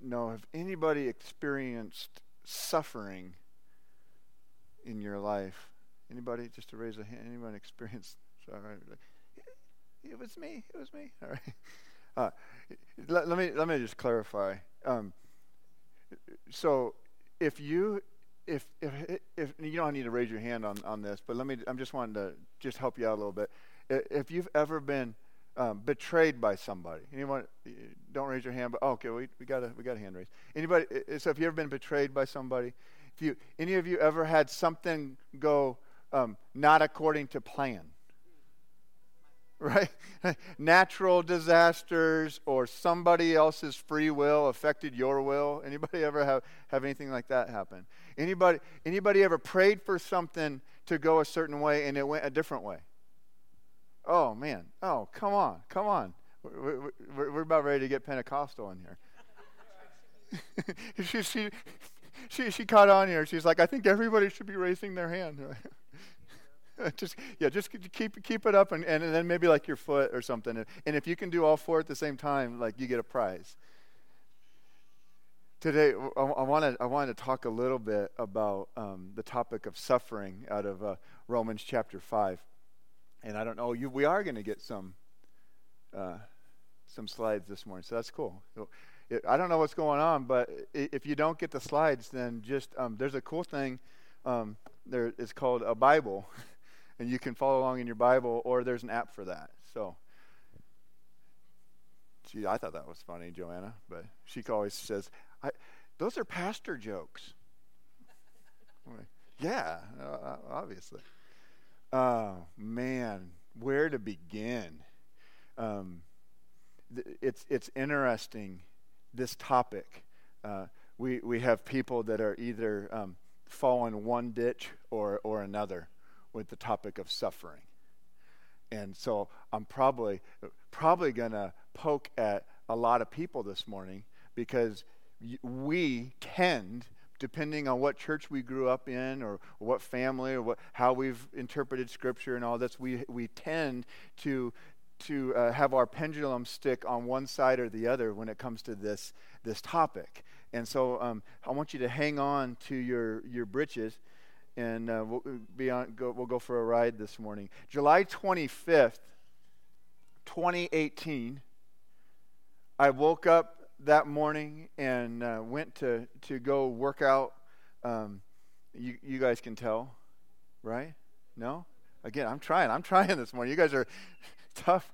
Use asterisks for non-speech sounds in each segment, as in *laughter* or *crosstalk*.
know have anybody experienced suffering in your life? Anybody? Just to raise a hand. Anyone experienced *laughs* suffering? It was me. It was me. *laughs* All right. Uh, let, let, me let me just clarify. Um, so, if you if if if you don't need to raise your hand on on this, but let me. I'm just wanting to just help you out a little bit. If you've ever been um, betrayed by somebody, anyone? Don't raise your hand. But oh, okay, we we got a we got a hand raised. Anybody? So, if you ever been betrayed by somebody, if you any of you ever had something go um, not according to plan? right? *laughs* Natural disasters or somebody else's free will affected your will. Anybody ever have, have anything like that happen? Anybody, anybody ever prayed for something to go a certain way and it went a different way? Oh, man. Oh, come on. Come on. We're, we're, we're about ready to get Pentecostal in here. *laughs* she, she, she, she caught on here. She's like, I think everybody should be raising their hand. *laughs* just yeah, just keep keep it up, and, and then maybe like your foot or something. And if you can do all four at the same time, like you get a prize. Today, I, I wanted I wanted to talk a little bit about um, the topic of suffering out of uh, Romans chapter five, and I don't know you. We are going to get some uh, some slides this morning, so that's cool. I don't know what's going on, but if you don't get the slides, then just um, there's a cool thing. Um, there is called a Bible. *laughs* and you can follow along in your Bible, or there's an app for that. So, gee, I thought that was funny, Joanna, but she always says, "Those are pastor jokes." yeah, uh, obviously. Oh man, where to begin? Um, th- it's it's interesting this topic. Uh, we we have people that are either um, fall in one ditch or or another with the topic of suffering. And so I'm probably probably going to poke at a lot of people this morning because we tend depending on what church we grew up in or what family or what, how we've interpreted scripture and all this we, we tend to to uh, have our pendulum stick on one side or the other when it comes to this this topic and so um, i want you to hang on to your your britches and uh, we'll, be on, go, we'll go for a ride this morning. July 25th, 2018, I woke up that morning and uh, went to, to go work out. Um, you, you guys can tell, right? No? Again, I'm trying. I'm trying *laughs* this morning. You guys are *laughs* tough,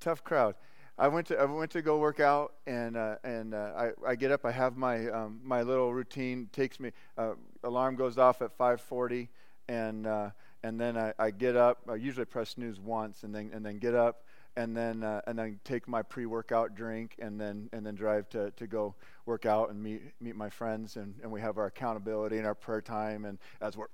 tough crowd. I went to I went to go work out, and uh, and uh, I I get up. I have my um, my little routine. Takes me uh, alarm goes off at 5:40, and uh, and then I, I get up. I usually press snooze once, and then and then get up, and then uh, and then take my pre-workout drink, and then and then drive to, to go work out and meet meet my friends, and, and we have our accountability and our prayer time, and as we're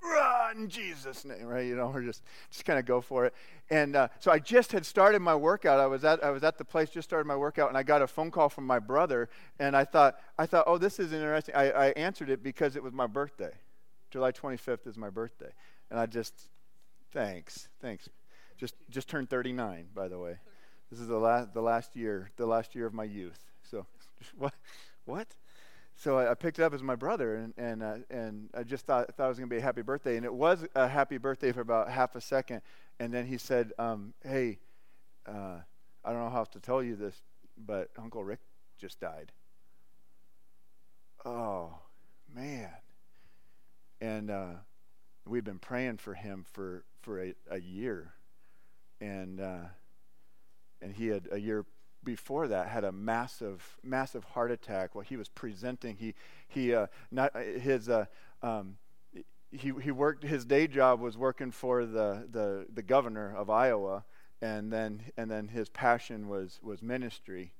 in Jesus' name, right? You know, we're just just kind of go for it. And uh, so I just had started my workout. I was at I was at the place, just started my workout, and I got a phone call from my brother, and I thought I thought, oh, this is interesting. I, I answered it because it was my birthday. July 25th is my birthday, and I just thanks, thanks. Just just turned 39, by the way. This is the last, the last year, the last year of my youth. So, *laughs* what? What? So I, I picked it up as my brother, and and uh, and I just thought thought it was to be a happy birthday, and it was a happy birthday for about half a second, and then he said, um, "Hey, uh, I don't know how to tell you this, but Uncle Rick just died." Oh, man! And uh, we've been praying for him for for a, a year, and uh, and he had a year before that had a massive massive heart attack while he was presenting. He he uh, not his uh, um, he he worked his day job was working for the the the governor of Iowa and then and then his passion was was ministry.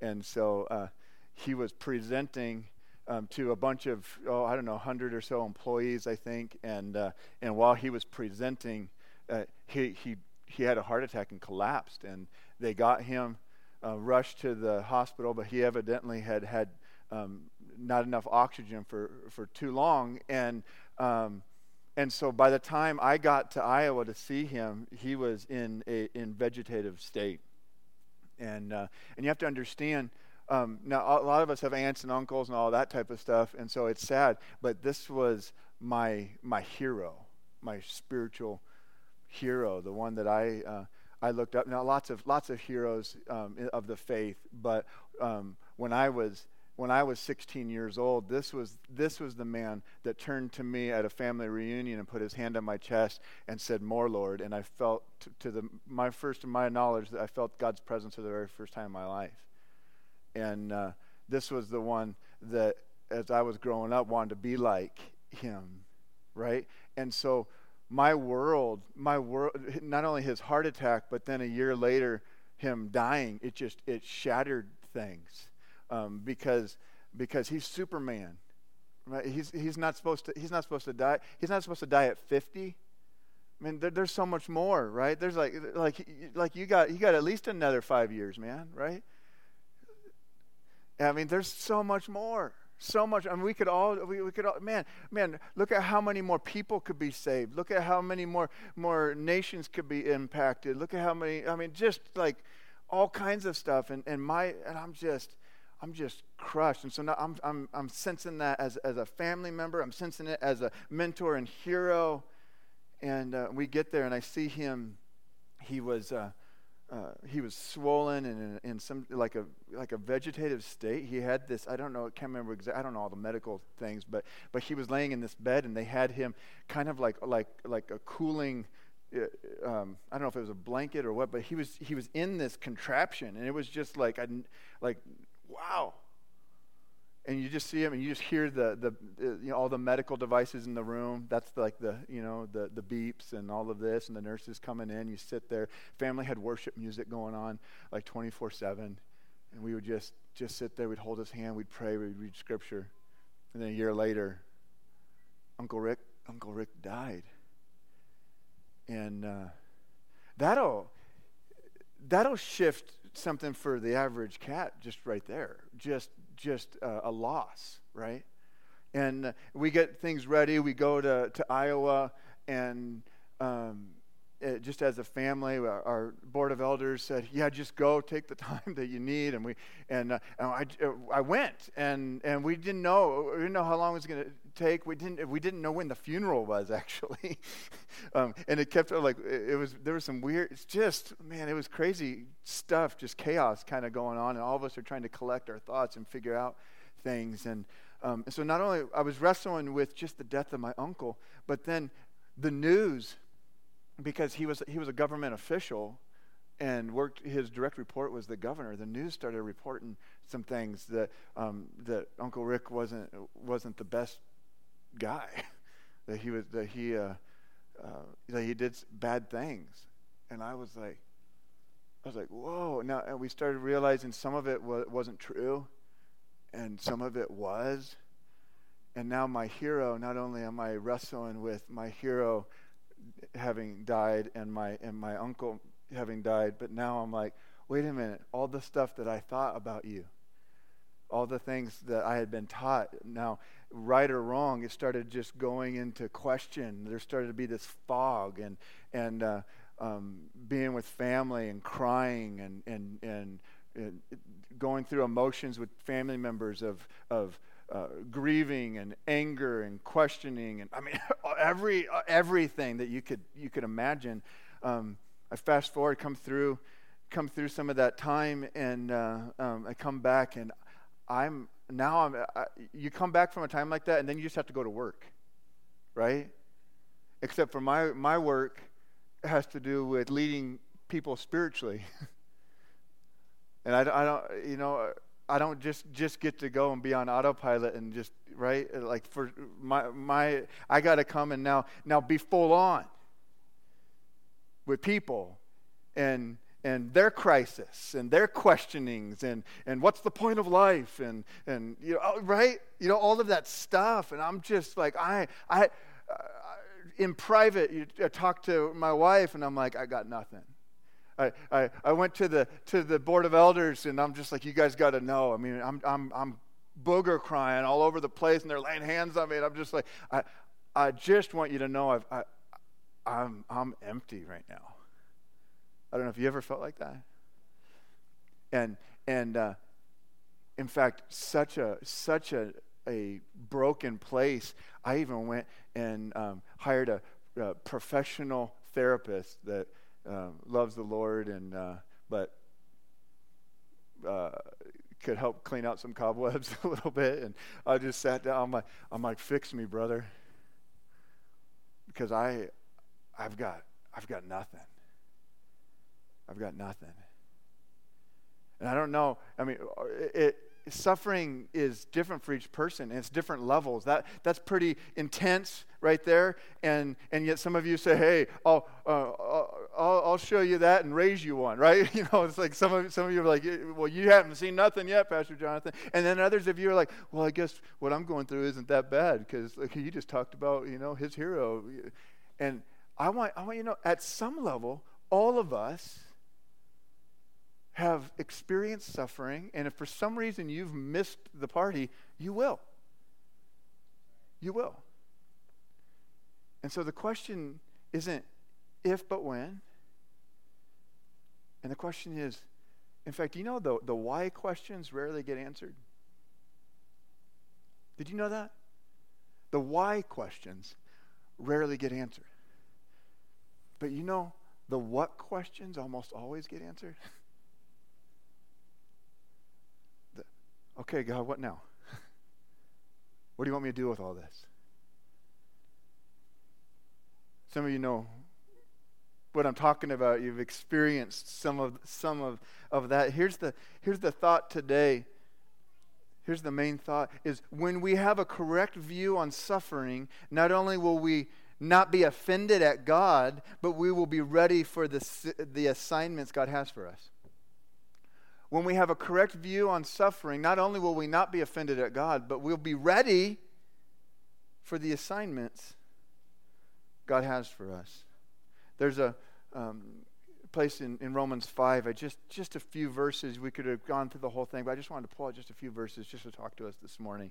And so uh, he was presenting um, to a bunch of oh I don't know hundred or so employees I think. And uh, and while he was presenting uh, he he he had a heart attack and collapsed and they got him uh, rushed to the hospital, but he evidently had had um, not enough oxygen for, for too long. And, um, and so by the time I got to Iowa to see him, he was in a in vegetative state. And, uh, and you have to understand, um, now a lot of us have aunts and uncles and all that type of stuff, and so it's sad. But this was my my hero, my spiritual hero, the one that I uh, I looked up. Now lots of lots of heroes um, of the faith, but um, when I was when I was 16 years old, this was, this was the man that turned to me at a family reunion and put his hand on my chest and said, More, Lord. And I felt, to, the, my first, my knowledge, that I felt God's presence for the very first time in my life. And uh, this was the one that, as I was growing up, wanted to be like him, right? And so my world, my world, not only his heart attack, but then a year later, him dying, it just, it shattered things um, because because he's Superman. Right? He's he's not supposed to he's not supposed to die. He's not supposed to die at 50. I mean, there, there's so much more, right? There's like like like you got you got at least another five years, man, right? I mean, there's so much more so much I mean, we could all we, we could all man man look at how many more people could be saved look at how many more more nations could be impacted look at how many i mean just like all kinds of stuff and and my and i'm just I'm just crushed. And so now I'm, I'm, I'm sensing that as, as a family member. I'm sensing it as a mentor and hero. And uh, we get there, and I see him. He was, uh, uh, he was swollen and in, in, some like a like a vegetative state. He had this. I don't know. I can't remember exactly. I don't know all the medical things, but but he was laying in this bed, and they had him kind of like like like a cooling. Uh, um, I don't know if it was a blanket or what, but he was he was in this contraption, and it was just like I like wow. And you just see him, and you just hear the, the, the you know, all the medical devices in the room. That's like the, you know, the, the beeps and all of this, and the nurses coming in. You sit there. Family had worship music going on like 24 7. And we would just, just sit there. We'd hold his hand. We'd pray. We'd read scripture. And then a year later, Uncle Rick, Uncle Rick died. And uh, that'll, that'll shift something for the average cat just right there. Just just uh, a loss, right? And uh, we get things ready. We go to, to Iowa, and um, it, just as a family, our, our, board of elders said, "Yeah, just go, take the *laughs* time that you need." And we and, uh, and I, I went, and and we didn't know we didn't know how long it was going to take. We didn't we didn't know when the funeral was *laughs* actually, um, and it kept like it, it was there was some weird. It's just man, it was crazy stuff, just chaos kind of going on, and all of us are trying to collect our thoughts and figure out things. And, um, and so not only I was wrestling with just the death of my uncle, but then the news because he was, he was a government official and worked his direct report was the governor the news started reporting some things that um, that uncle rick wasn't wasn't the best guy *laughs* that he was that he uh, uh, that he did bad things. And i was like i was like whoa. Now and we started realizing some of it wa- wasn't true and some of it was. And now my hero not only am i wrestling with my hero having died and my and my uncle having died, but now I'm like, wait a minute, all the stuff that I thought about you, all the things that I had been taught, now right or wrong, it started just going into question. There started to be this fog and and uh, um, being with family and crying and and and, going through emotions with family members of of uh, grieving and anger and questioning and I mean *laughs* every everything that you could you could imagine. Um, I fast forward, come through, come through some of that time, and uh, um, I come back, and I'm now I'm. I, you come back from a time like that, and then you just have to go to work, right? Except for my my work has to do with leading people spiritually, *laughs* and I, I don't, you know I don't just just get to go and be on autopilot and just right like for my my I got to come and now now be full on with people and and their crisis and their questionings and and what's the point of life and and you know oh, right you know all of that stuff and I'm just like I I uh, in private you I talk to my wife and I'm like I got nothing I, I, I went to the, to the board of elders and I'm just like, you guys got to know. I mean, I'm, I'm, I'm booger crying all over the place and they're laying hands on me. And I'm just like, I, I just want you to know I've, I, I'm, I'm empty right now. I don't know if you ever felt like that. And, and, uh, in fact, such a such a a broken place. I even went and um, hired a, a, professional therapist that uh, loves the Lord and uh, but uh, could help clean out some cobwebs *laughs* a little bit. And I just sat down. I'm like, I'm like, fix me, brother, because I, I've got, I've got nothing. I've got nothing. And I don't know. I mean, uh, it, suffering is different for each person and it's different levels that that's pretty intense right there and and yet some of you say hey i'll uh, uh I'll, I'll show you that and raise you one *laughs* right you know it's like some of some of you are like eh, well you haven't seen nothing yet pastor jonathan and then others of you are like well i guess what i'm going through isn't that bad because like you just talked about you know his hero and i want i want you to know at some level all of us have experienced suffering, and if for some reason you've missed the party, you will. You will. And so the question isn't if, but when. And the question is, in fact, you know the, the why questions rarely get answered? Did you know that? The why questions rarely get answered. But you know, the what questions almost always get answered? *laughs* Okay, God, what now? *laughs* what do you want me to do with all this? Some of you know what I'm talking about. You've experienced some of some of, of that. Here's the here's the thought today. Here's the main thought is when we have a correct view on suffering, not only will we not be offended at God, but we will be ready for the, the assignments God has for us. When we have a correct view on suffering, not only will we not be offended at God, but we'll be ready for the assignments God has for us. There's a um, place in, in Romans 5, I just, just a few verses. We could have gone through the whole thing, but I just wanted to pull out just a few verses just to talk to us this morning.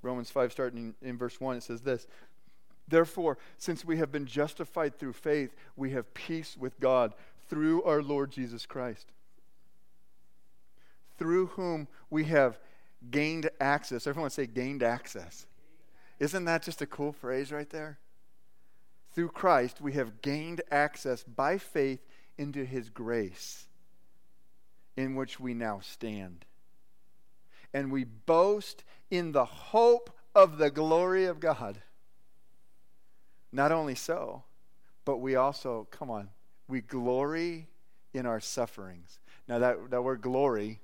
Romans 5, starting in, in verse 1, it says this Therefore, since we have been justified through faith, we have peace with God through our Lord Jesus Christ through whom we have gained access. Everyone say gained access. Isn't that just a cool phrase right there? Through Christ, we have gained access by faith into his grace in which we now stand. And we boast in the hope of the glory of God. Not only so, but we also, come on, we glory in our sufferings. Now, that, that word glory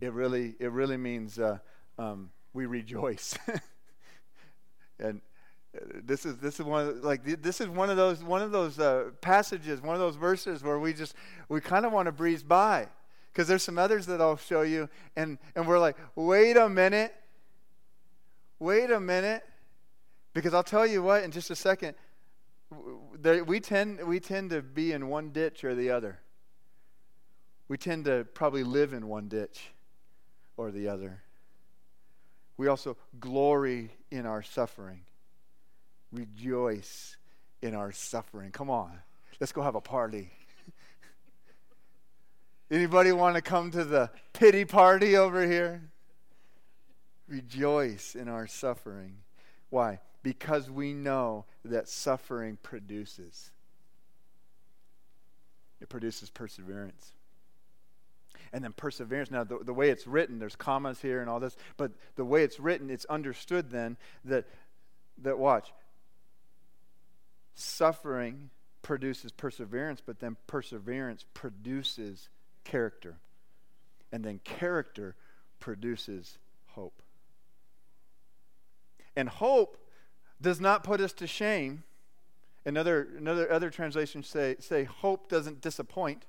it really it really means uh, um, we rejoice. *laughs* and uh, this is this is one of, like this is one of those one of those uh, passages, one of those verses where we just we kind of want to breeze by because there's some others that I'll show you, and and we're like, wait a minute, wait a minute, because I'll tell you what in just a second. There, we tend we tend to be in one ditch or the other. We tend to probably live in one ditch or the other. We also glory in our suffering, rejoice in our suffering. Come on, let's go have a party. *laughs* Anybody want to come to the pity party over here? Rejoice in our suffering. Why? Because we know that suffering produces. It produces perseverance and then perseverance. Now, the, the way it's written, there's commas here and all this, but the way it's written, it's understood then that, that watch, suffering produces perseverance, but then perseverance produces character. And then character produces hope. And hope does not put us to shame. Another, another other translations say, say hope doesn't disappoint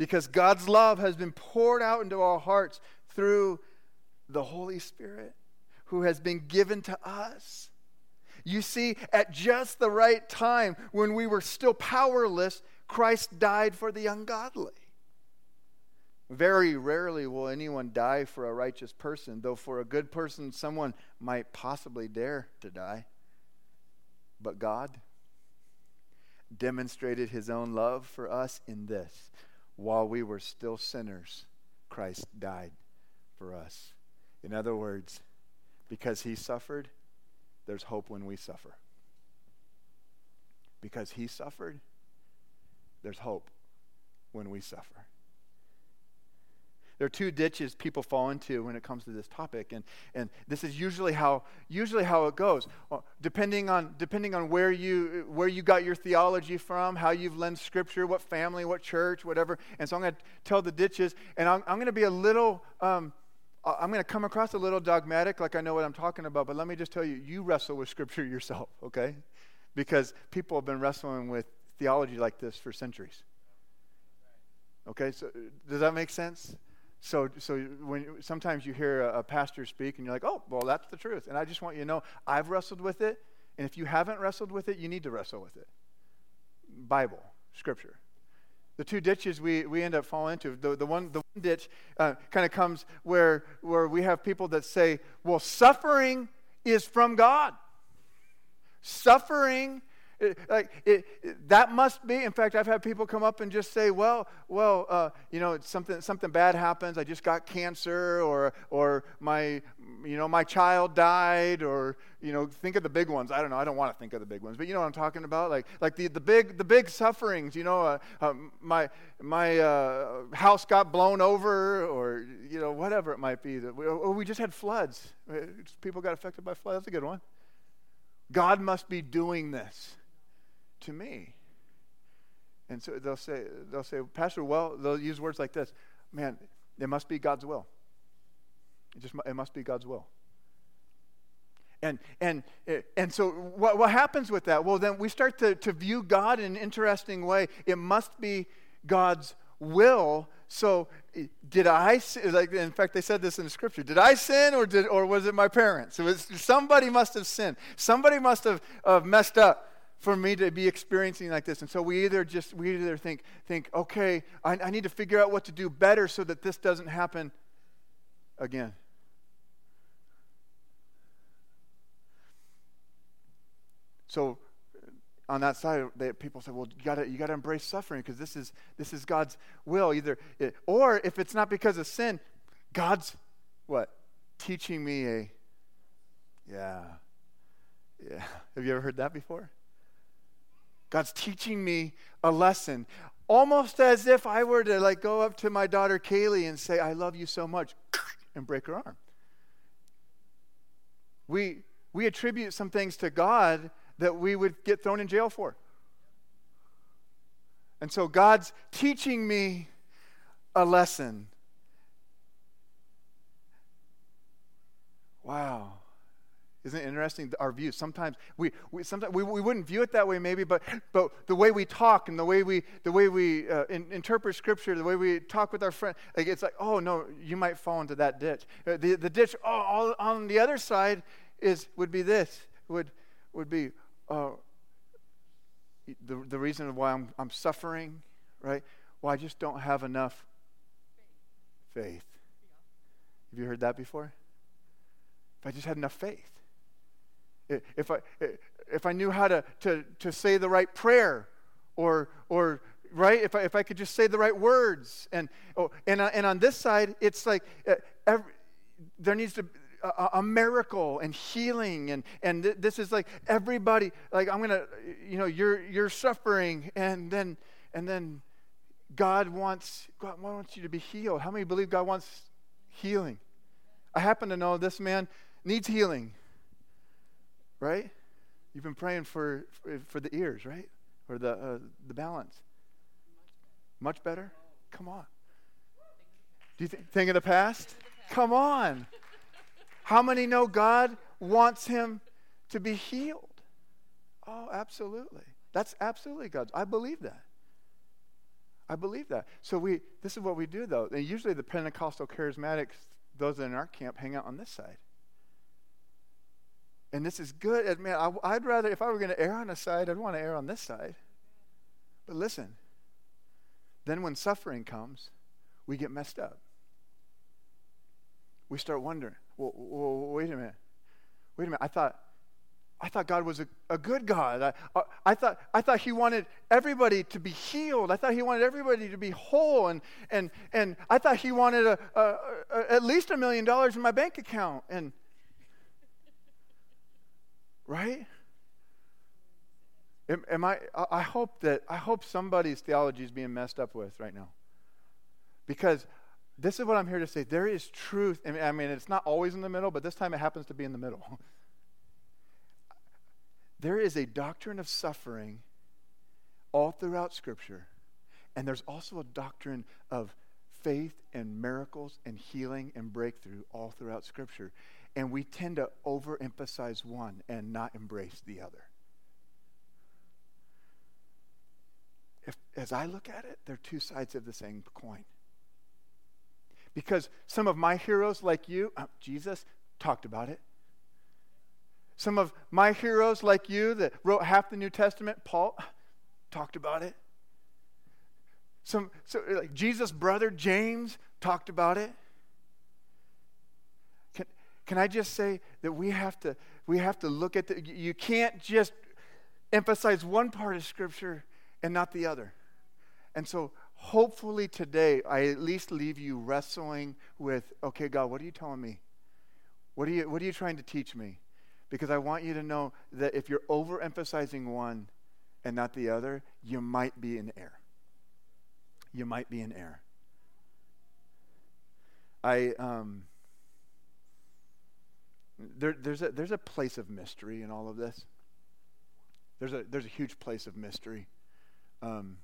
because God's love has been poured out into our hearts through the Holy Spirit who has been given to us. You see, at just the right time, when we were still powerless, Christ died for the ungodly. Very rarely will anyone die for a righteous person, though for a good person, someone might possibly dare to die. But God demonstrated his own love for us in this while we were still sinners, Christ died for us. In other words, because he suffered, there's hope when we suffer. Because he suffered, there's hope when we suffer. There are two ditches people fall into when it comes to this topic, and, and this is usually how usually how it goes. Well, depending on depending on where you where you got your theology from, how you've learned Scripture, what family, what church, whatever. And so I'm going to tell the ditches, and I'm, I'm going to be a little. Um, I'm going to come across a little dogmatic, like I know what I'm talking about, but let me just tell you, you wrestle with Scripture *laughs* yourself, okay? Because people have been wrestling with theology like this for centuries. Okay, so does that make sense? So, so when sometimes you hear a, a, pastor speak and you're like, oh, well, that's the truth. And I just want you to know, I've wrestled with it. And if you haven't wrestled with it, you need to wrestle with it. Bible, Scripture. The two ditches we, we end up falling into, the, the, one, the one ditch uh, kind of comes where, where we have people that say, well, suffering is from God. Suffering like it, it, that must be. In fact, I've had people come up and just say, "Well, well, uh, you know, something something bad happens. I just got cancer, or or my you know my child died, or you know, think of the big ones. I don't know. I don't want to think of the big ones, but you know what I'm talking about. Like like the, the big the big sufferings. You know, uh, uh, my my uh, house got blown over, or you know whatever it might be. We, or we just had floods. Uh, people got affected by floods. That's a good one. God must be doing this to me. And so they'll say, they'll say, Pastor, well, they'll use words like this. Man, it must be God's will. It just it must be God's will. And and eh, and so what, what happens with that? Well, then we start to, to view God in an interesting way. It must be God's will. So eh, did I like in fact they said this in the scripture. Did I sin or did or was it my parents? It was somebody must have sinned. Somebody must have, have messed up for me to be experiencing like this. And so we either just we either think think, okay, I, I need to figure out what to do better so that this doesn't happen again. So on that side, they, people say, "Well, you got you to embrace suffering because this is this is God's will." Either, it, or if it's not because of sin, God's what teaching me a yeah yeah. *laughs* Have you ever heard that before? God's teaching me a lesson. Almost as if I were to like go up to my daughter Kaylee and say, I love you so much, *clears throat* and break her arm. We, we attribute some things to God that we would get thrown in jail for. And so God's teaching me a lesson. Wow. Isn't it interesting our view? Sometimes we, we sometimes we, we wouldn't view it that way maybe, but but the way we talk and the way we the way we uh, in, interpret scripture, the way we talk with our friends, like it's like oh no, you might fall into that ditch. Uh, the the ditch oh, all, on the other side is would be this would would be uh, the the reason why I'm I'm suffering, right? Well, I just don't have enough faith. Have you heard that before? If I just had enough faith if I, if I knew how to, to, to say the right prayer or, or right, if I, if I could just say the right words. And, oh, and, uh, and on this side, it's like uh, every, there needs to a, a, miracle and healing and and th- this is like everybody like i'm gonna you know you're you're suffering and then and then god wants god wants you to be healed. How many believe god wants healing? I happen to know this man needs healing right? You've been praying for, for the ears, right? Or the, uh, the balance. Much better? Come on. Do you th- think of the past? Come on. How many know God wants him to be healed? Oh, absolutely. That's absolutely God's. I believe that. I believe that. So we this is what we do though. And usually the Pentecostal charismatics, those in our camp, hang out on this side. And this is good. Man, I, would rather, if I were going to err on a side, I'd want to err on this side. But listen, then when suffering comes, we get messed up. We start wondering, well, wait a minute. Wait a minute. I thought, I thought God was a, a good God. I, I, I, thought, I thought He wanted everybody to be healed. I thought He wanted everybody to be whole. And, and, and I thought He wanted a, a, a at least a million dollars in my bank account. And, right? Am, am I, I hope that, I hope somebody's theology is being messed up with right now. Because this is what I'm here to say. There is truth. I mean, it's not always in the middle, but this time it happens to be in the middle. *laughs* there is a doctrine of suffering all throughout Scripture, and there's also a doctrine of faith and miracles and healing and breakthrough all throughout Scripture. And we tend to overemphasize one and not embrace the other. If, as I look at it, they're two sides of the same coin. Because some of my heroes, like you, uh, Jesus, talked about it. Some of my heroes, like you, that wrote half the New Testament, Paul, talked about it. Some, so, like Jesus' brother, James, talked about it. Can, I just say that we have to, we have to look at the, you can't just emphasize one part of Scripture and not the other. And so hopefully today I at least leave you wrestling with, okay, God, what are you telling me? What are you, what are you trying to teach me? Because I want you to know that if you're overemphasizing one and not the other, you might be in error. You might be in error. I um, there, there's a there's a place of mystery in all of this. There's a there's a huge place of mystery. Um,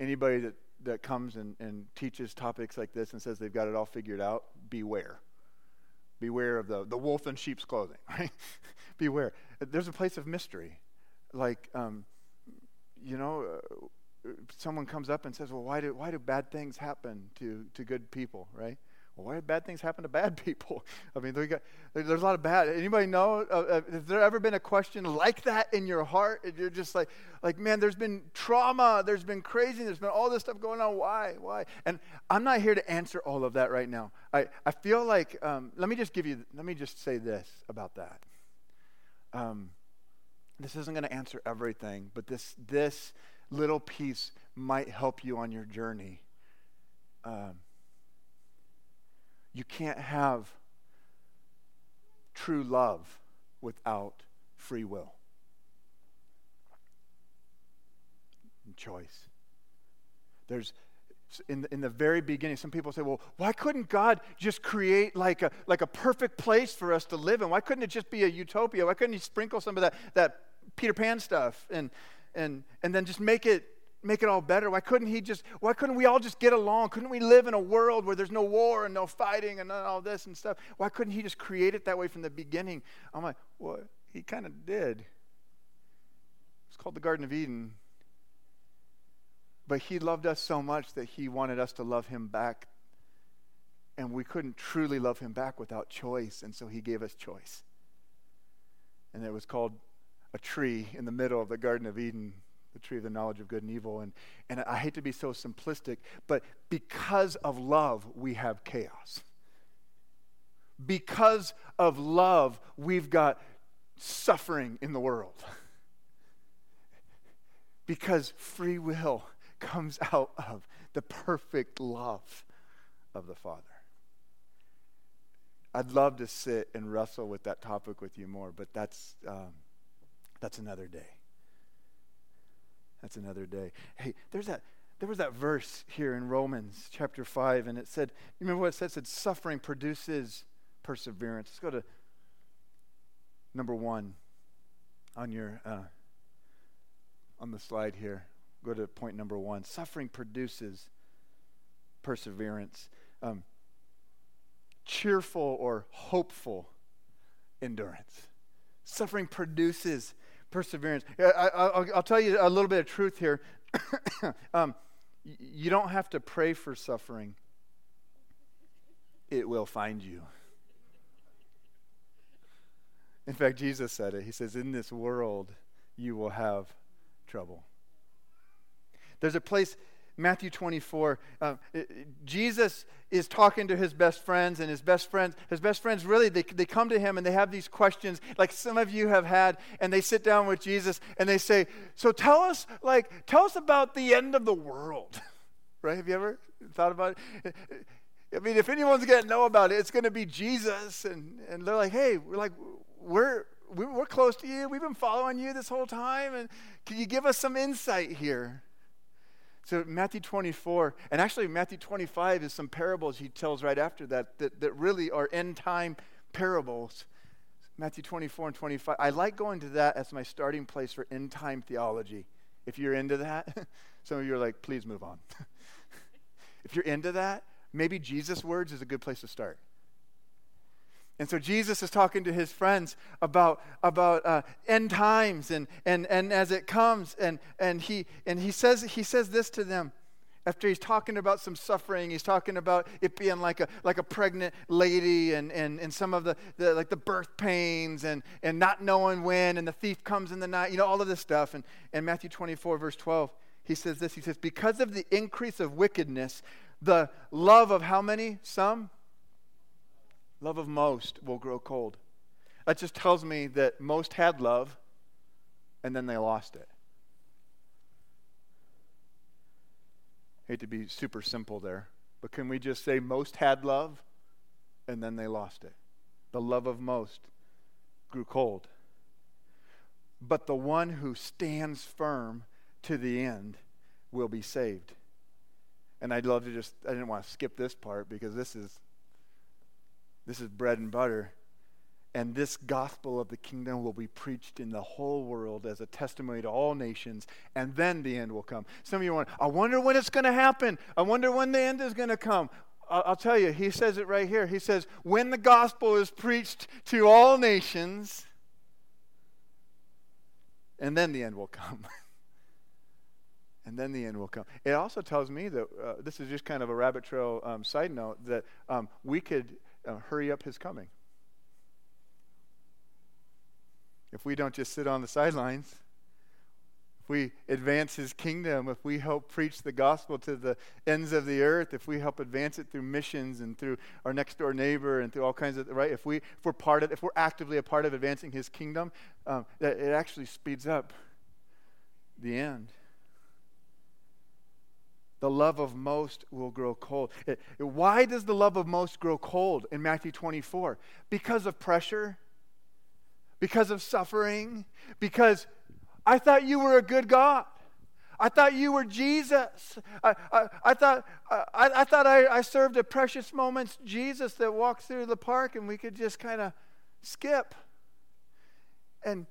anybody that that comes and, and teaches topics like this and says they've got it all figured out, beware. Beware of the, the wolf in sheep's clothing, *laughs* right? beware. There's a place of mystery. Like, um, you know, uh, someone comes up and says, well, why do, why do bad things happen to, to good people, right? Why bad things happen to bad *laughs* people? I mean, there's a lot of bad. Anybody know? Uh, uh, has there ever been a question like that in your heart? And you're just like, like, man, there's been trauma, there's been crazy, there's been all this stuff going on. Why? Why? And I'm not here to answer all of that right now. I, I feel like, um, let me just give you, let me just say this about that. Um, this isn't going to answer everything, but this, this little piece might help you on your journey. Um, you can't have true love without free will and choice. There's in the, in the very beginning, some people say, well, why couldn't God just create like a, like a perfect place for us to live in? Why couldn't it just be a utopia? Why couldn't He sprinkle some of that, that Peter Pan stuff and, and, and then just make it make it all better? Why couldn't he just, why couldn't we all just get along? Couldn't we live in a world where there's no war and no fighting and all this and stuff? Why couldn't he just create it that way from the beginning? I'm like, well, he kind of did. It's called the Garden of Eden. But he loved us so much that he wanted us to love him back. And we couldn't truly love him back without choice. And so he gave us choice. And it was called a tree in the middle of the Garden of Eden the tree of the knowledge of good and evil. And, and I hate to be so simplistic, but because of love, we have chaos. Because of love, we've got suffering in the world. because free will comes out of the perfect love of the Father. I'd love to sit and wrestle with that topic with you more, but that's, um, that's another day. That's another day. Hey, there's that there was that verse here in Romans chapter 5, and it said, you remember what it said? It said, suffering produces perseverance. Let's go to number one on your uh, on the slide here. Go to point number one. Suffering produces perseverance. Um, cheerful or hopeful endurance. Suffering produces perseverance. I, will tell you a little bit of truth here. *coughs* um, you don't have to pray for suffering, it will find you. In fact, Jesus said it. He says, In this world, you will have trouble. There's a place, Matthew 24, uh, Jesus is talking to his best friends, and his best friends, his best friends really, they, they come to him and they have these questions, like some of you have had, and they sit down with Jesus and they say, So tell us, like, tell us about the end of the world. *laughs* right? Have you ever thought about it? I mean, if anyone's going to know about it, it's going to be Jesus. And, and they're like, Hey, we're like, we're, we're close to you. We've been following you this whole time. And can you give us some insight here? So, Matthew 24, and actually, Matthew 25 is some parables he tells right after that that, that really are end time parables. Matthew 24 and 25. I like going to that as my starting place for end time theology. If you're into that, *laughs* some of you are like, please move on. *laughs* if you're into that, maybe Jesus' words is a good place to start. And so Jesus is talking to his friends about, about uh, end times and, and, and as it comes. And, and, he, and he, says, he says this to them after he's talking about some suffering. He's talking about it being like a, like a pregnant lady and, and, and some of the, the, like the birth pains and, and not knowing when and the thief comes in the night, you know, all of this stuff. And, and Matthew 24, verse 12, he says this. He says, because of the increase of wickedness, the love of how many? Some? Love of most will grow cold. That just tells me that most had love and then they lost it. Hate to be super simple there, but can we just say most had love and then they lost it? The love of most grew cold. But the one who stands firm to the end will be saved. And I'd love to just, I didn't want to skip this part because this is this is bread and butter. And this gospel of the kingdom will be preached in the whole world as a testimony to all nations, and then the end will come. Some of you want, I wonder when it's going to happen. I wonder when the end is going to come. I'll tell you, he says it right here. He says, when the gospel is preached to all nations, and then the end will come. *laughs* and then the end will come. It also tells me that uh, this is just kind of a rabbit trail um, side note that um, we could uh, hurry up his coming. If we don't just sit on the sidelines, if we advance his kingdom, if we help preach the gospel to the ends of the earth, if we help advance it through missions and through our next door neighbor and through all kinds of right, if we if we're part of if we're actively a part of advancing his kingdom, um, it actually speeds up the end the love of most will grow cold. Why does the love of most grow cold in Matthew 24? Because of pressure, because of suffering, because I thought you were a good God. I thought you were Jesus. I, I, I thought, I, I thought I, I served a precious moments Jesus that walked through the park and we could just kind of skip. And,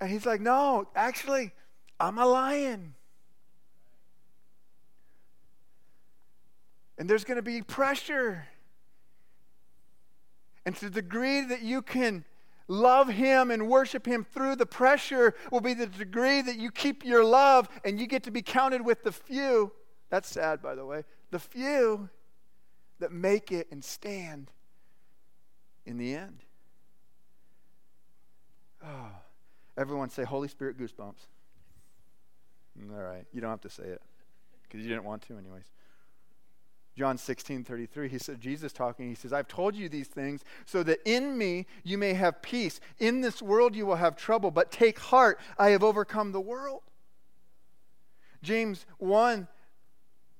and he's like, No, actually, I'm a lion. And there's going to be pressure. And to the degree that you can love Him and worship Him through the pressure will be the degree that you keep your love and you get to be counted with the few. That's sad, by the way. The few that make it and stand in the end. Oh, everyone say Holy Spirit goosebumps. All right, you don't have to say it because you didn't want to, anyways. John 16, 33, he said, Jesus talking, he says, I've told you these things so that in me you may have peace. In this world you will have trouble, but take heart, I have overcome the world. James 1,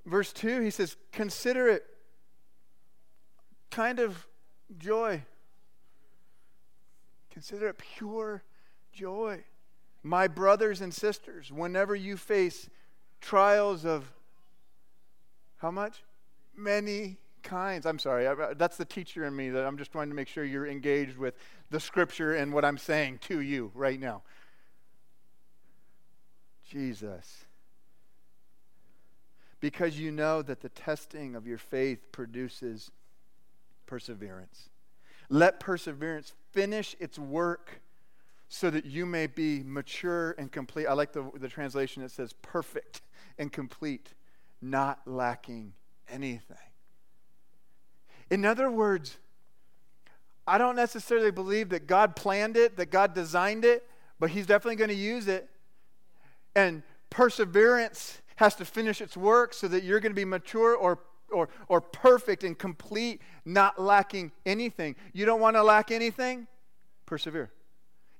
verse 2, he says, Consider it kind of joy. Consider it pure joy. My brothers and sisters, whenever you face trials of how much? Many kinds. I'm sorry, that's the teacher in me that I'm just trying to make sure you're engaged with the scripture and what I'm saying to you right now. Jesus. Because you know that the testing of your faith produces perseverance. Let perseverance finish its work so that you may be mature and complete. I like the, the translation that says perfect and complete, not lacking anything. In other words, I don't necessarily believe that God planned it, that God designed it, but He's definitely going to use it. And perseverance has to finish its work so that you're going to be mature or, or, or perfect and complete, not lacking anything. You don't want to lack anything? Persevere.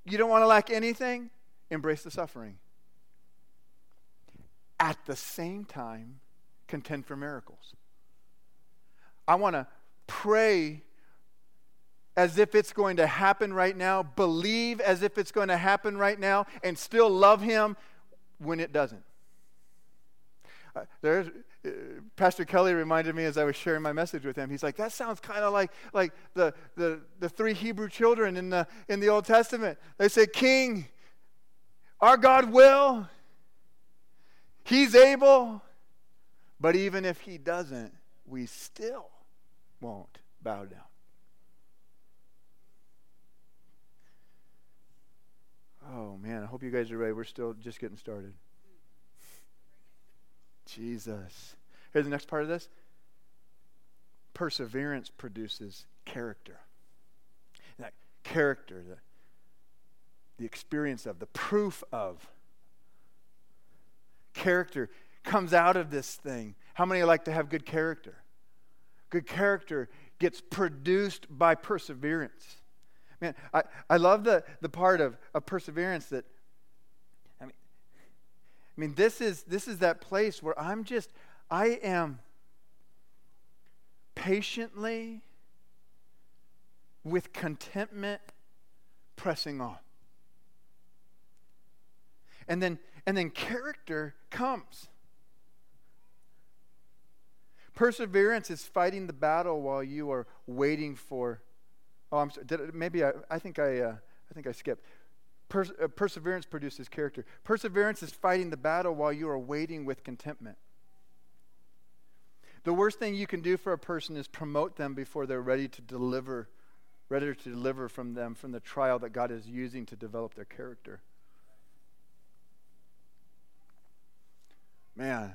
You don't want to lack anything? Embrace the suffering. At the same time, contend for miracles. I want to pray as if it's going to happen right now, believe as if it's going to happen right now, and still love Him when it doesn't. Uh, there's, uh, Pastor Kelly reminded me as I was sharing my message with him. He's like, "That sounds kind of like like the, the the three Hebrew children in the in the Old Testament. They say, King, our God will. He's able, but even if He doesn't, we still won't bow down." Oh, man, I hope you guys are ready. We're still just getting started. Jesus. Here's the next part of this perseverance produces character. That character, the, the experience of, the proof of character comes out of this thing. How many like to have good character? Good character gets produced by perseverance. Man, I, I love the, the part of, of perseverance that, I mean, I mean, this is, this is that place where I'm just, I am patiently, with contentment, pressing on. And then, and then character comes. Perseverance is fighting the battle while you are waiting for Oh, I'm sorry. Did, maybe I, I think I, uh, I think I skipped. Uh, perseverance produces character. Perseverance is fighting the battle while you are waiting with contentment. The worst thing you can do for a person is promote them before they're ready to deliver, ready to deliver from them from the trial that God is using to develop their character. Man,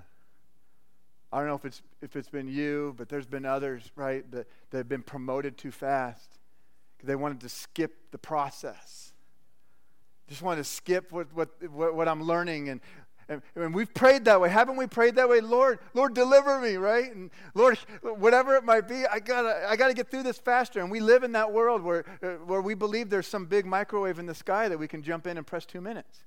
I don't know if it's if it's been you, but there's been others, right, that, that have been promoted too fast. They wanted to skip the process. Just wanted to skip what, what, what, what I'm learning. And, and, and, we've prayed that way. Haven't we prayed that way? Lord, Lord, deliver me, right? And Lord, whatever it might be, I gotta, I gotta get through this faster. And we live in that world where, uh, where we believe there's some big microwave in the sky that we can jump in and press two minutes.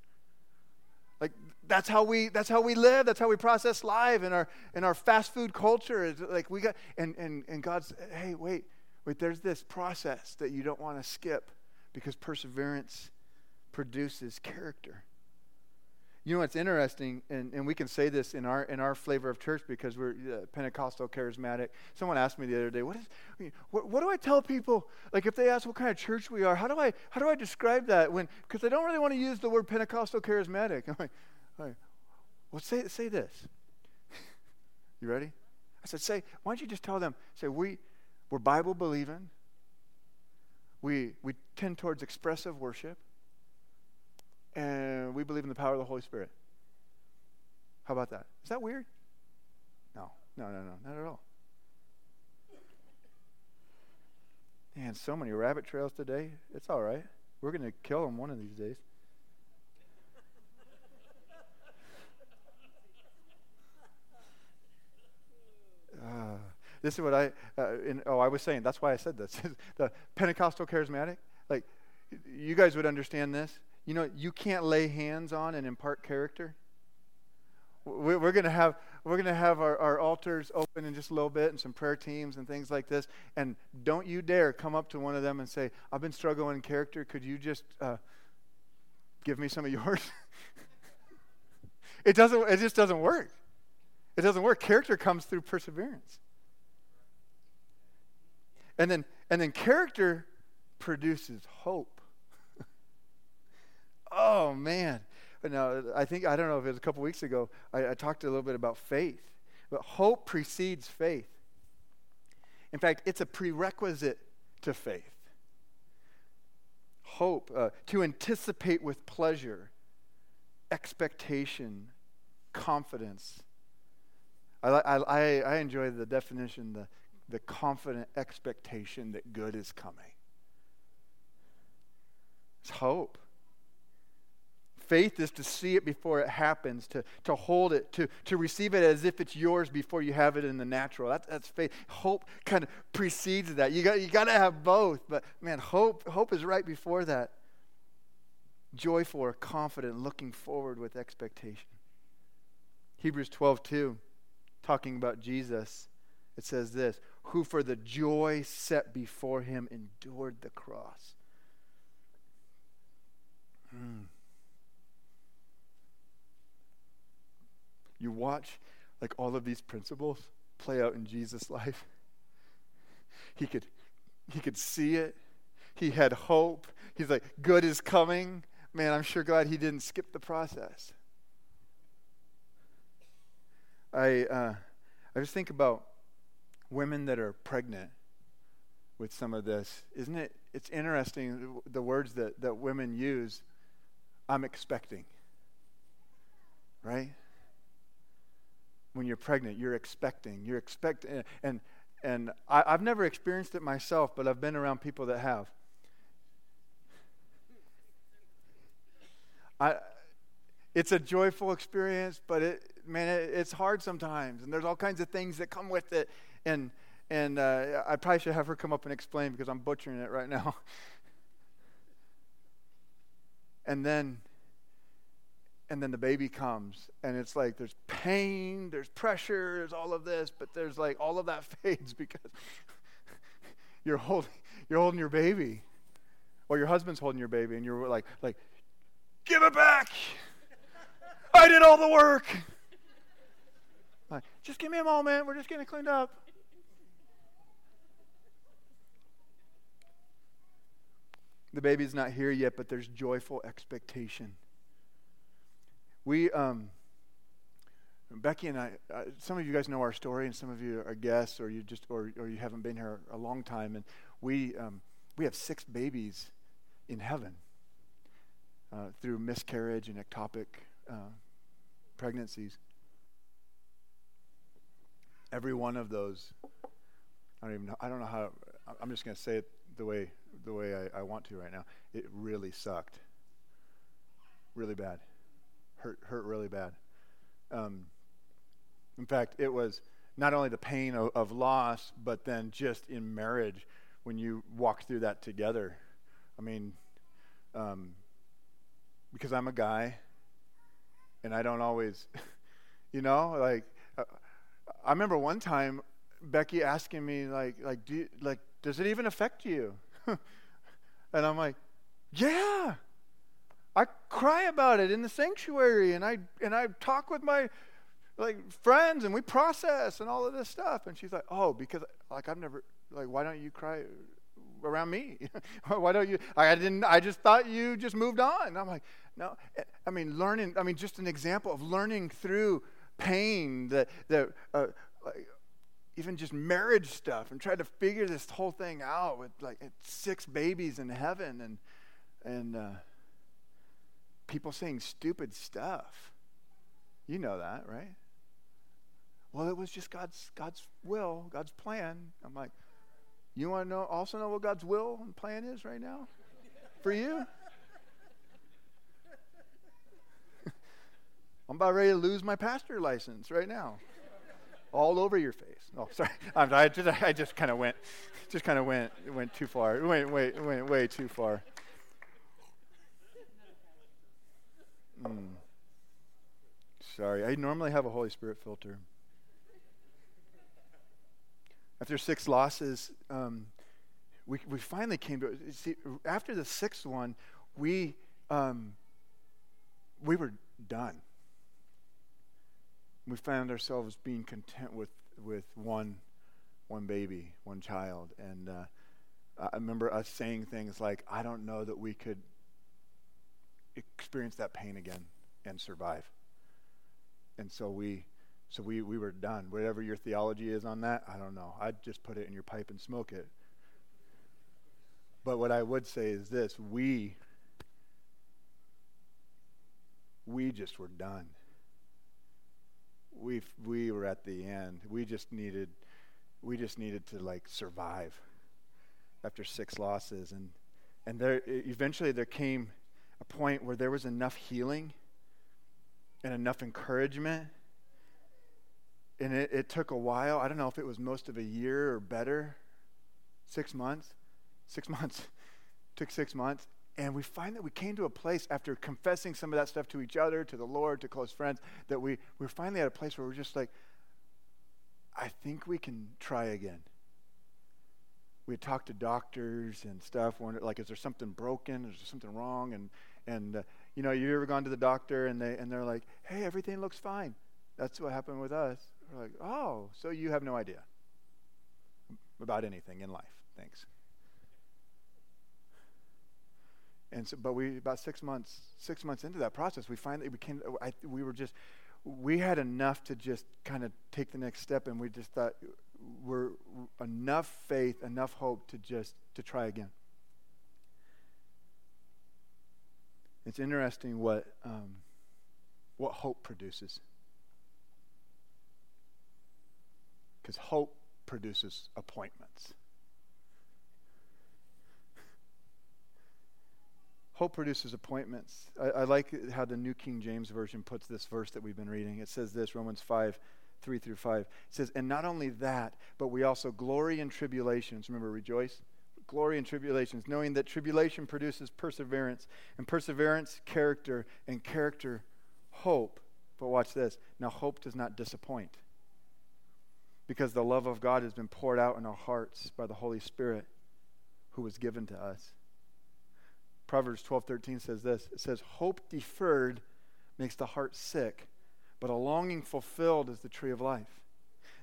Like that's how we that's how we live. That's how we process life in our in our fast food culture. Like we got and and and God's hey wait Wait, there's this process that you don't want to skip because perseverance produces character. You know what's interesting, and, and we can say this in our in our flavor of church because we're uh, Pentecostal charismatic. Someone asked me the other day, "What is? What, what do I tell people? Like, if they ask what kind of church we are, how do I how do I describe that? When because I don't really want to use the word Pentecostal charismatic. *laughs* I'm like, well, say say this. *laughs* you ready? I said, say. Why don't you just tell them? Say we we're Bible believing. We, we tend towards expressive worship. And we believe in the power of the Holy Spirit. How about that? Is that weird? No, no, no, no, not at all. Man, so many rabbit trails today. It's all right. We're going to kill them one of these days. Uh, this is what I, uh, in, oh, I was saying, that's why I said this. *laughs* the Pentecostal charismatic, like, you guys would understand this. You know, you can't lay hands on and impart character. We're, going to have, we're gonna have our, our altars open in just a little bit and some prayer teams and things like this. And don't you dare come up to one of them and say, I've been struggling in character. Could you just uh, give me some of *laughs* yours? it, doesn't, it just doesn't work. It doesn't work. Character comes through perseverance. And then, and then character produces hope. *laughs* oh, man. Now, I think, I don't know if it was a couple weeks ago, I, I talked a little bit about faith. But hope precedes faith. In fact, it's a prerequisite to faith. Hope, uh, to anticipate with pleasure, expectation, confidence. I, I, I enjoy the definition, the the confident expectation that good is coming. It's hope. faith is to see it before it happens, to, to hold it, to, to receive it as if it's yours before you have it in the natural. That, that's faith. Hope kind of precedes that. You got, you got to have both. But man, hope, hope is right before that. Joyful or confident, looking forward with expectation. Hebrews 12, 2, talking about Jesus, it says this who for the joy set before him endured the cross. Mm. You watch like all of these principles play out in Jesus' life. He could he could see it. He had hope. He's like, good is coming. Man, I'm sure glad he didn't skip the process. I uh, I just think about women that are pregnant with some of this. Isn't it? It's interesting the words that, that women use. I'm expecting. Right? When you're pregnant, you're expecting. You're expecting. And, and I, I've never experienced it myself, but I've been around people that have. I, it's a joyful experience, but it, man, it, it's hard sometimes, and there's all kinds of things that come with it and and uh, I probably should have her come up and explain because I'm butchering it right now. *laughs* and then and then the baby comes and it's like there's pain there's pressure there's all of this but there's like all of that *laughs* fades because *laughs* you're holding you're holding your baby. Or your husband's holding your baby and you're like like give it back! I did all the work! Like just give me a moment. We're just getting cleaned up The baby's not here yet, but there's joyful expectation. We, um, Becky and I, uh, some of you guys know our story, and some of you are guests, or you just, or, or you haven't been here a long time. And we, um, we have six babies in heaven uh, through miscarriage and ectopic uh, pregnancies. Every one of those, I don't even know. I don't know how. I'm just going to say it the way the way I, I want to right now. It really sucked. Really bad. Hurt, hurt really bad. Um, in fact, it was not only the pain of, of loss, but then just in marriage when you walk through that together. I mean, um, because I'm a guy and I don't always, *laughs* you know, like, uh, I remember one time Becky asking me, like, like, do you, like, does it even affect you? *laughs* and I'm like, yeah. I cry about it in the sanctuary and I and I talk with my like friends and we process and all of this stuff. And she's like, oh, because like I've never like why don't you cry around me? *laughs* why don't you? I didn't. I just thought you just moved on. And I'm like, no. I mean, learning. I mean, just an example of learning through pain that that uh, like, even just marriage stuff and tried to figure this whole thing out with like six babies in heaven and and uh, people saying stupid stuff. You know that, right? Well, it was just God's God's will, God's plan. I'm like, you want to know also know what God's will and plan is right now for you? *laughs* I'm about ready to lose my pastor license right now all over your face. Oh, *laughs* sorry. I just, I just kind of went, just kind of went, went too far. Went, went, went way too far. Mm. Sorry. I normally have a Holy Spirit filter. After six losses, um, we, we finally came to see after the sixth one, we um, we were done we found ourselves being content with, with one, one baby, one child. And uh, I remember us saying things like, I don't know that we could experience that pain again and survive. And so we, so we, we were done. Whatever your theology is on that, I don't know. I'd just put it in your pipe and smoke it. But what I would say is this we, we just were done we we were at the end. We just needed we just needed to like survive after six losses and and there eventually there came a point where there was enough healing and enough encouragement. And it, it took a while. I don't know if it was most of a year or better. Six months. Six *laughs* months. took six months. And we find that we came to a place after confessing some of that stuff to each other, to the Lord, to close friends, that we, we're finally at a place where we're just like, I think we can try again. We talked to doctors and stuff, wondered, like, is there something broken? Is there something wrong? And, and uh, you know, you ever gone to the doctor and, they, and they're like, hey, everything looks fine. That's what happened with us. We're like, oh, so you have no idea about anything in life. Thanks. And so, but we about six months, six months into that process, we finally. I, we were just, we had enough to just kind of take the next step, and we just thought we're enough faith, enough hope to just to try again. It's interesting what um, what hope produces, because hope produces appointments. Hope produces appointments. I, I, like how the New King James Version puts this verse that we've been reading. It says this Romans 5 3 through 5. It says, And not only that, but we also glory in tribulations. Remember, rejoice? Glory in tribulations, knowing that tribulation produces perseverance, and perseverance, character, and character, hope. But watch this. Now, hope does not disappoint because the love of God has been poured out in our hearts by the Holy Spirit who was given to us. Proverbs 12:13 says this. It says hope deferred makes the heart sick, but a longing fulfilled is the tree of life.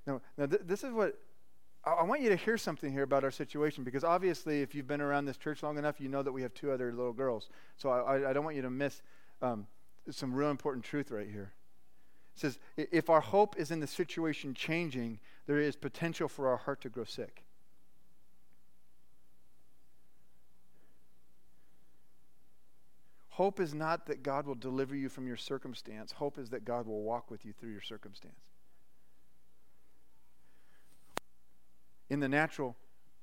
Now, now th- this is what I, I want you to hear something here about our situation because obviously, if you've been around this church long enough, you know that we have two other little girls. So I, I don't want you to miss um, some real important truth right here. It says, if our hope is in the situation changing, there is potential for our heart to grow sick. Hope is not that God will deliver you from your circumstance. Hope is that God will walk with you through your circumstance. In the natural,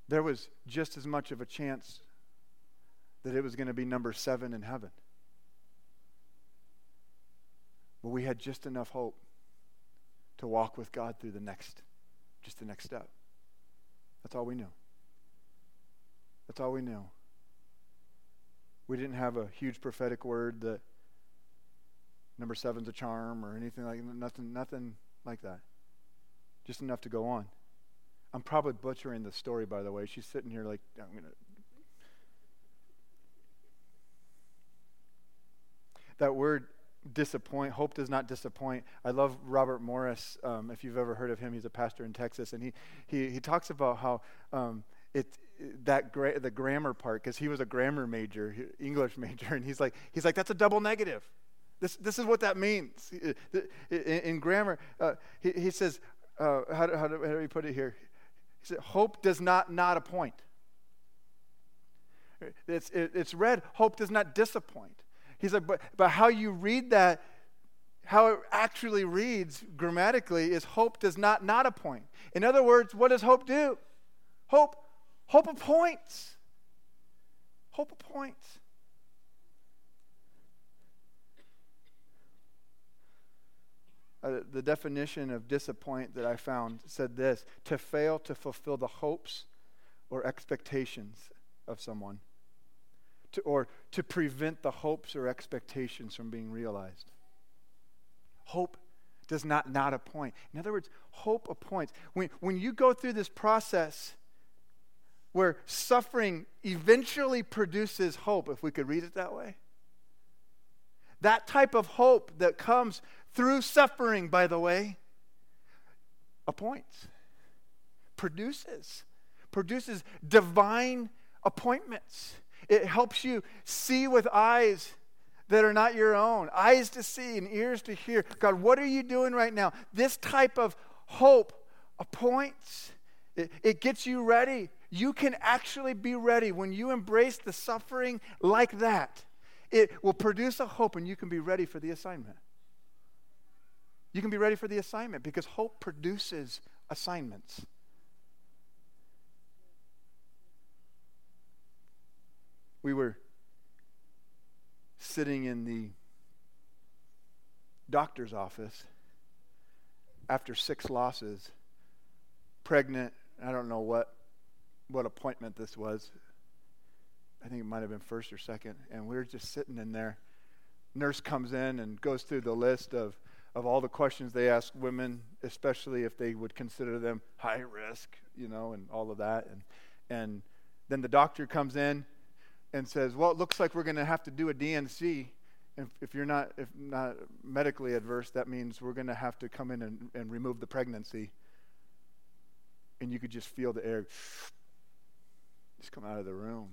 there was just as much of a chance that it was going to be number seven in heaven. But we had just enough hope to walk with God through the next, just the next step. That's all we knew. That's all we knew. We didn't have a huge prophetic word that number seven's a charm or anything like nothing nothing like that. Just enough to go on. I'm probably butchering the story by the way. She's sitting here like I'm gonna that word disappoint hope does not disappoint i love robert morris um, if you've ever heard of him he's a pastor in texas and he, he, he talks about how um, it, that gra- the grammar part because he was a grammar major, English *laughs* major, and he's like, he's like, that's a double negative. This, this is what that means in, in grammar. Uh, he, he, says, uh, how, do, how, do, how do we put it here? He said, hope does not not appoint. It's, it, it's read, hope does not disappoint. He's like, but, but how you read that, how it actually reads grammatically is hope does not not appoint. In other words, what does hope do? Hope Hope appoints. Hope appoints. Uh, the definition of disappoint that I found said this to fail to fulfill the hopes or expectations of someone, to, or to prevent the hopes or expectations from being realized. Hope does not not appoint. In other words, hope appoints. When, when you go through this process, where suffering eventually produces hope, if we could read it that way. That type of hope that comes through suffering, by the way, appoints, produces, produces divine appointments. It helps you see with eyes that are not your own, eyes to see and ears to hear. God, what are you doing right now? This type of hope appoints. It, it gets you ready you can actually be ready when you embrace the suffering like that. It will produce a hope and you can be ready for the assignment. You can be ready for the assignment because hope produces assignments. We were sitting in the doctor's office after six losses, pregnant. I don't know what what appointment this was. I think it might have been first or second, and we were just sitting in there. Nurse comes in and goes through the list of of all the questions they ask women, especially if they would consider them high risk, you know, and all of that. And and then the doctor comes in and says, "Well, it looks like we're going to have to do a D&C." if, if you're not if not medically adverse, that means we're going to have to come in and, and remove the pregnancy. And you could just feel the air just come out of the room.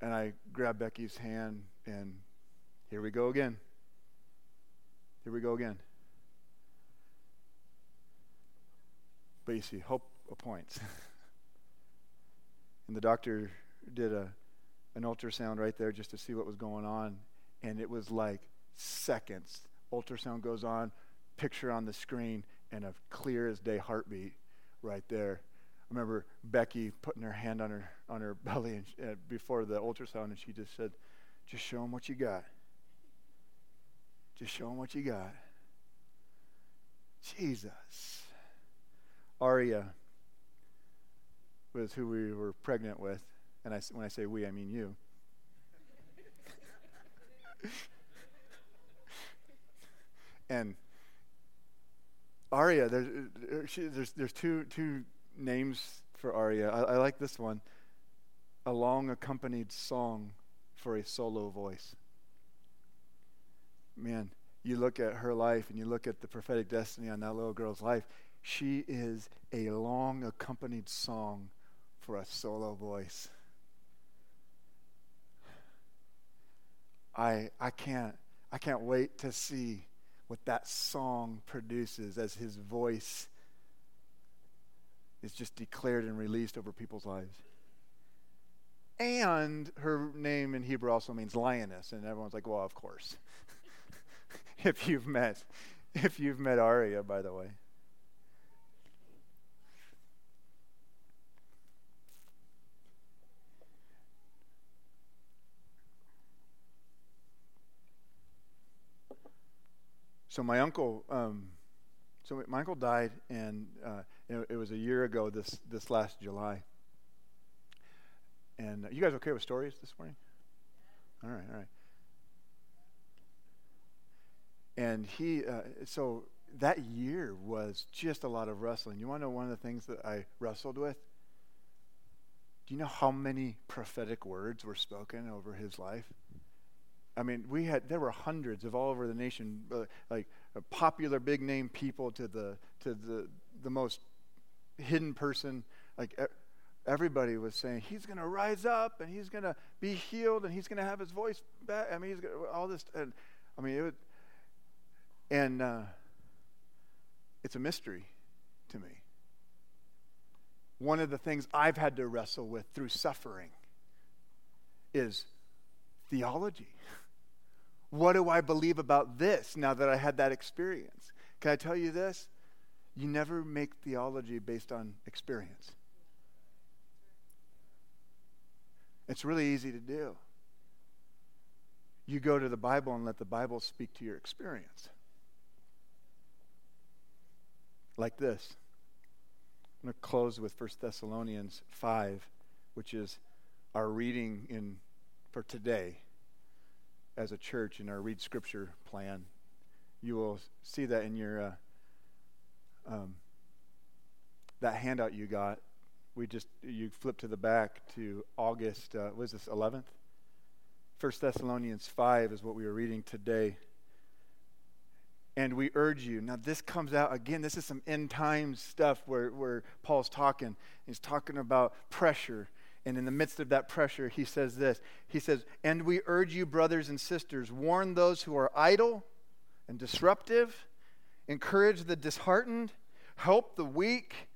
And I grab Becky's hand, and here we go again. Here we go again. But you see, hope appoints. *laughs* and the doctor did a an ultrasound right there just to see what was going on. And it was like seconds. Ultrasound goes on, picture on the screen, and a clear as day heartbeat right there. Remember Becky putting her hand on her on her *laughs* belly and, uh, before the ultrasound, and she just said, "Just show him what you got. Just show him what you got." Jesus. Aria was who we were pregnant with. And I, when I say we, I mean you. *laughs* and Aria, there's, there's, there's two, two names for Aria. I, I like this one a long accompanied song for a solo voice. Man, you look at her life and you look at the prophetic destiny on that little girl's life, she is a long accompanied song for a solo voice. I, I, can't, I can't wait to see what that song produces as his voice is just declared and released over people's lives. And her name in Hebrew also means lioness, and everyone's like, well, of course. *laughs* if you've met if you've met Aria, by the way. So my uncle, um, so uncle died, and uh, it, was a year ago this this last July. And uh, you guys okay with stories this morning? All right, all right. And he, uh, so that year was just a lot of wrestling. You want to know one of the things that I wrestled with? Do you know how many prophetic words were spoken over his life? I mean, we had there were hundreds of all over the nation, uh, like popular big name people to the to the the most hidden person. Like everybody was saying, he's going to rise up and he's going to be healed and he's going to have his voice back. I mean, he's gonna, all this. And I mean, it would, and uh, it's a mystery to me. One of the things I've had to wrestle with through suffering is theology. *laughs* What do I believe about this now that I had that experience? Can I tell you this? You never make theology based on experience. It's really easy to do. You go to the Bible and let the Bible speak to your experience. Like this. I'm going to close with 1 Thessalonians 5, which is our reading in for today as a church in our read scripture plan. You will see that in your uh, um, that handout you got. We just you flip to the back to August. Uh, was this 11th? First Thessalonians 5 is what we were reading today. And we urge you. Now, this comes out again. This is some end times stuff where, where Paul's talking. He's talking about pressure and in the midst of that pressure, he says this He says, And we urge you, brothers and sisters, warn those who are idle and disruptive, encourage the disheartened, help the weak,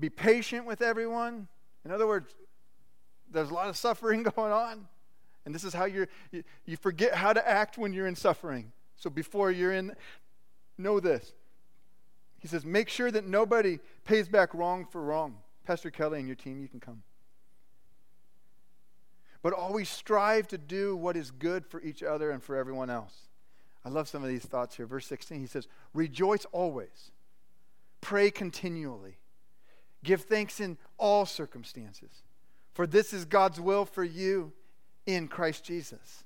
be patient with everyone. In other words, there's a lot of suffering *laughs* going on. And this is how you're, you, you forget how to act when you're in suffering. So before you're in, know this. He says, make sure that nobody pays back wrong for wrong. Pastor Kelly and your team, you can come. But always strive to do what is good for each other and for everyone else. I love some of these thoughts here. Verse 16, he says, Rejoice always, pray continually, give thanks in all circumstances, for this is God's will for you in Christ Jesus.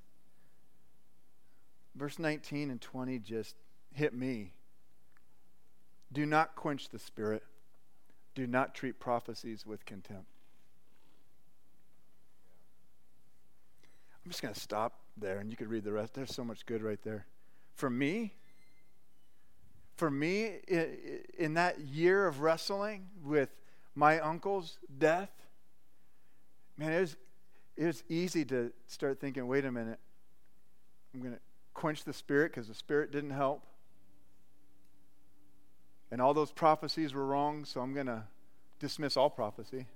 Verse 19 and 20 just hit me. Do not quench the spirit, do not treat prophecies with contempt. I'm just going to stop there and you could read the rest. There's so much good right there. For me, for me, in that year of wrestling with my uncle's death, man, it was, it was easy to start thinking, wait a minute, I'm going to quench the spirit because the spirit didn't help. And all those prophecies were wrong, so I'm going to dismiss all prophecy.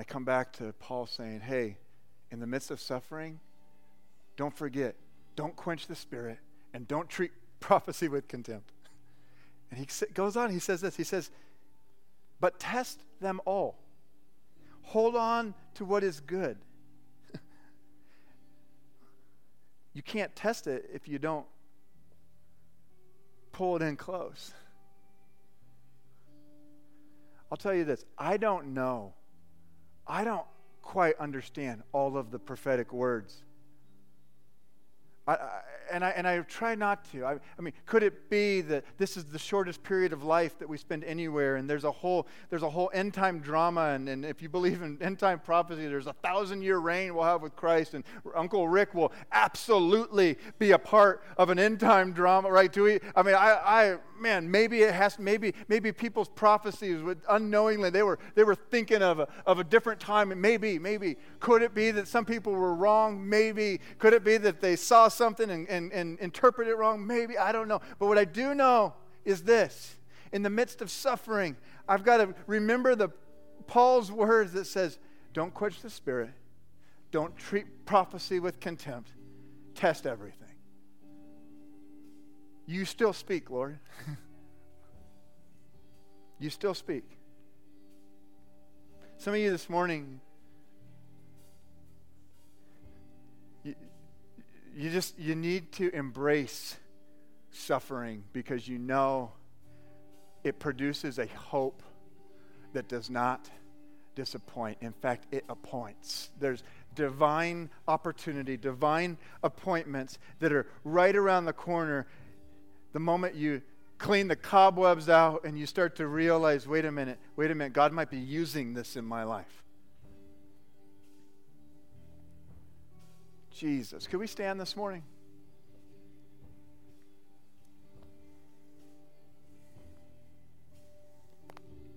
I come back to Paul saying, hey, in the midst of suffering, don't forget, don't quench the spirit, and don't treat *laughs* prophecy with contempt. And he goes on, he says this, he says, but test them all. Hold on to what is good. *laughs* you can't test it if you don't pull it in close. I'll tell you this I don't know I don't quite understand all of the prophetic words. I, I, and, I, and I try not to. I, I mean, could it be that this is the shortest period of life that we spend anywhere, and there's a whole, there's a whole end time drama, and, and if you believe in end time prophecy, there's a thousand year reign we'll have with Christ, and Uncle Rick will absolutely be a part of an end time drama, right? Do we? I mean, I, I man, maybe it has, maybe, maybe people's prophecies would unknowingly, they were, they were thinking of a, of a different time. Maybe, maybe, could it be that some people were wrong? Maybe. Could it be that they saw something and, and, and interpreted it wrong? Maybe. I don't know. But what I do know is this in the midst of suffering, I've got to remember the Paul's words that says, don't quench the spirit. Don't treat prophecy with contempt. Test everything. You still speak, Lord. you still speak. Some of you this morning, you, you just you need to embrace suffering because you know it produces a hope that does not disappoint. In fact, it appoints. There's divine opportunity, divine appointments that are right around the corner the moment you clean the cobwebs out and you start to realize wait a minute, wait a minute, God might be using this in my life. Jesus. Could we stand this morning?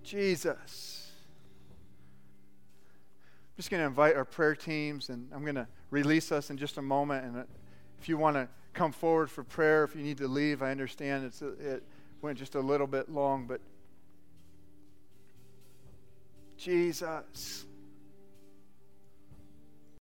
Jesus. I'm just going to invite our prayer teams, and I'm going to release us in just a moment. And if you want to come forward for prayer if you need to leave. I understand it's it went just a little bit long, but Jesus.